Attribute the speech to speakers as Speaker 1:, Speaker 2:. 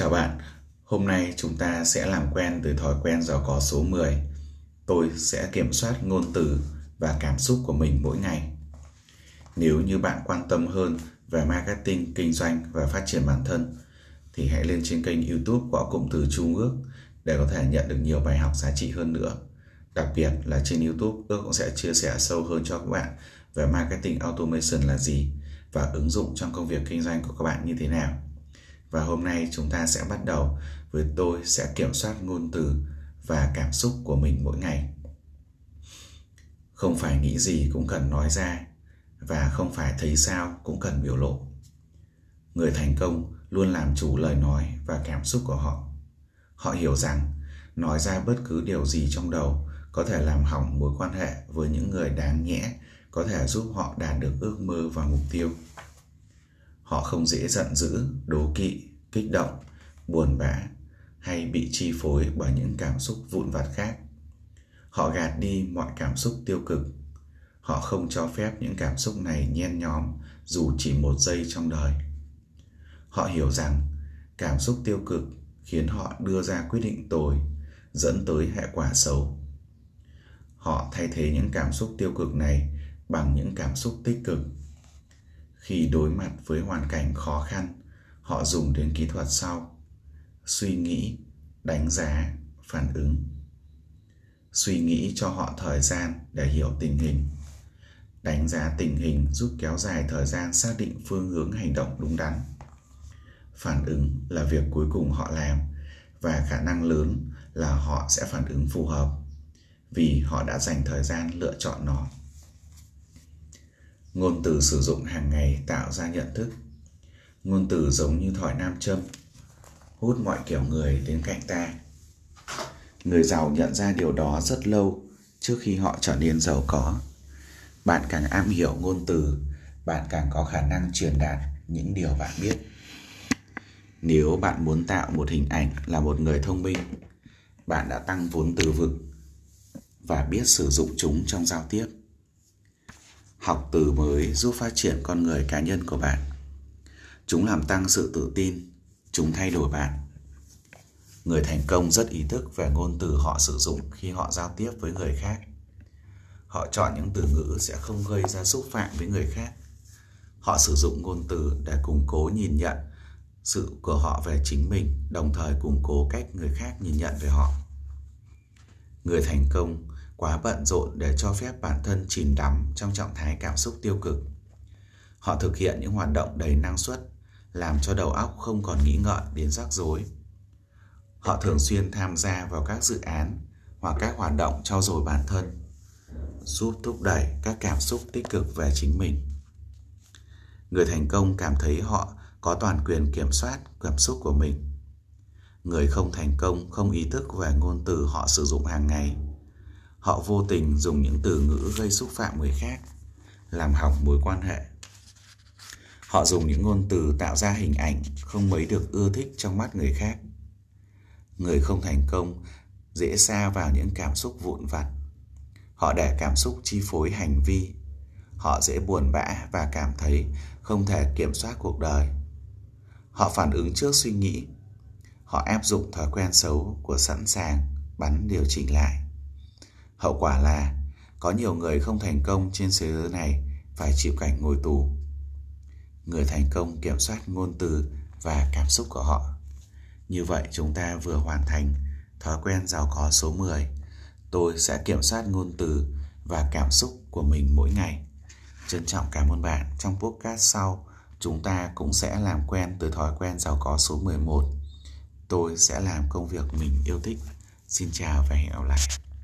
Speaker 1: Chào bạn, hôm nay chúng ta sẽ làm quen từ thói quen giàu có số 10. Tôi sẽ kiểm soát ngôn từ và cảm xúc của mình mỗi ngày. Nếu như bạn quan tâm hơn về marketing, kinh doanh và phát triển bản thân, thì hãy lên trên kênh youtube của cụm từ Trung ước để có thể nhận được nhiều bài học giá trị hơn nữa. Đặc biệt là trên YouTube, Ước cũng sẽ chia sẻ sâu hơn cho các bạn về marketing automation là gì và ứng dụng trong công việc kinh doanh của các bạn như thế nào. Và hôm nay chúng ta sẽ bắt đầu với tôi sẽ kiểm soát ngôn từ và cảm xúc của mình mỗi ngày. Không phải nghĩ gì cũng cần nói ra, và không phải thấy sao cũng cần biểu lộ. Người thành công luôn làm chủ lời nói và cảm xúc của họ. Họ hiểu rằng nói ra bất cứ điều gì trong đầu có thể làm hỏng mối quan hệ với những người đáng nhẽ, có thể giúp họ đạt được ước mơ và mục tiêu. Họ không dễ giận dữ, đố kỵ, kích động, buồn bã hay bị chi phối bởi những cảm xúc vụn vặt khác. Họ gạt đi mọi cảm xúc tiêu cực. Họ không cho phép những cảm xúc này nhen nhóm dù chỉ một giây trong đời. Họ hiểu rằng cảm xúc tiêu cực khiến họ đưa ra quyết định tồi, dẫn tới hệ quả xấu. Họ thay thế những cảm xúc tiêu cực này bằng những cảm xúc tích cực khi đối mặt với hoàn cảnh khó khăn, họ dùng đến kỹ thuật sau. Suy nghĩ, đánh giá, phản ứng. Suy nghĩ cho họ thời gian để hiểu tình hình. Đánh giá tình hình giúp kéo dài thời gian xác định phương hướng hành động đúng đắn. Phản ứng là việc cuối cùng họ làm và khả năng lớn là họ sẽ phản ứng phù hợp vì họ đã dành thời gian lựa chọn nó ngôn từ sử dụng hàng ngày tạo ra nhận thức. Ngôn từ giống như thỏi nam châm, hút mọi kiểu người đến cạnh ta. Người giàu nhận ra điều đó rất lâu trước khi họ trở nên giàu có. Bạn càng am hiểu ngôn từ, bạn càng có khả năng truyền đạt những điều bạn biết. Nếu bạn muốn tạo một hình ảnh là một người thông minh, bạn đã tăng vốn từ vựng và biết sử dụng chúng trong giao tiếp học từ mới giúp phát triển con người cá nhân của bạn. Chúng làm tăng sự tự tin. Chúng thay đổi bạn. Người thành công rất ý thức về ngôn từ họ sử dụng khi họ giao tiếp với người khác. Họ chọn những từ ngữ sẽ không gây ra xúc phạm với người khác. Họ sử dụng ngôn từ để củng cố nhìn nhận sự của họ về chính mình, đồng thời củng cố cách người khác nhìn nhận về họ. Người thành công quá bận rộn để cho phép bản thân chìm đắm trong trạng thái cảm xúc tiêu cực. Họ thực hiện những hoạt động đầy năng suất, làm cho đầu óc không còn nghĩ ngợi đến rắc rối. Họ thường xuyên tham gia vào các dự án hoặc các hoạt động trau dồi bản thân, giúp thúc đẩy các cảm xúc tích cực về chính mình. Người thành công cảm thấy họ có toàn quyền kiểm soát cảm xúc của mình. Người không thành công không ý thức về ngôn từ họ sử dụng hàng ngày họ vô tình dùng những từ ngữ gây xúc phạm người khác, làm hỏng mối quan hệ. Họ dùng những ngôn từ tạo ra hình ảnh không mấy được ưa thích trong mắt người khác. Người không thành công dễ xa vào những cảm xúc vụn vặt. Họ để cảm xúc chi phối hành vi. Họ dễ buồn bã và cảm thấy không thể kiểm soát cuộc đời. Họ phản ứng trước suy nghĩ. Họ áp dụng thói quen xấu của sẵn sàng bắn điều chỉnh lại. Hậu quả là có nhiều người không thành công trên thế giới này phải chịu cảnh ngồi tù. Người thành công kiểm soát ngôn từ và cảm xúc của họ. Như vậy chúng ta vừa hoàn thành thói quen giàu có số 10. Tôi sẽ kiểm soát ngôn từ và cảm xúc của mình mỗi ngày. Trân trọng cảm ơn bạn. Trong podcast sau, chúng ta cũng sẽ làm quen từ thói quen giàu có số 11. Tôi sẽ làm công việc mình yêu thích. Xin chào và hẹn gặp lại.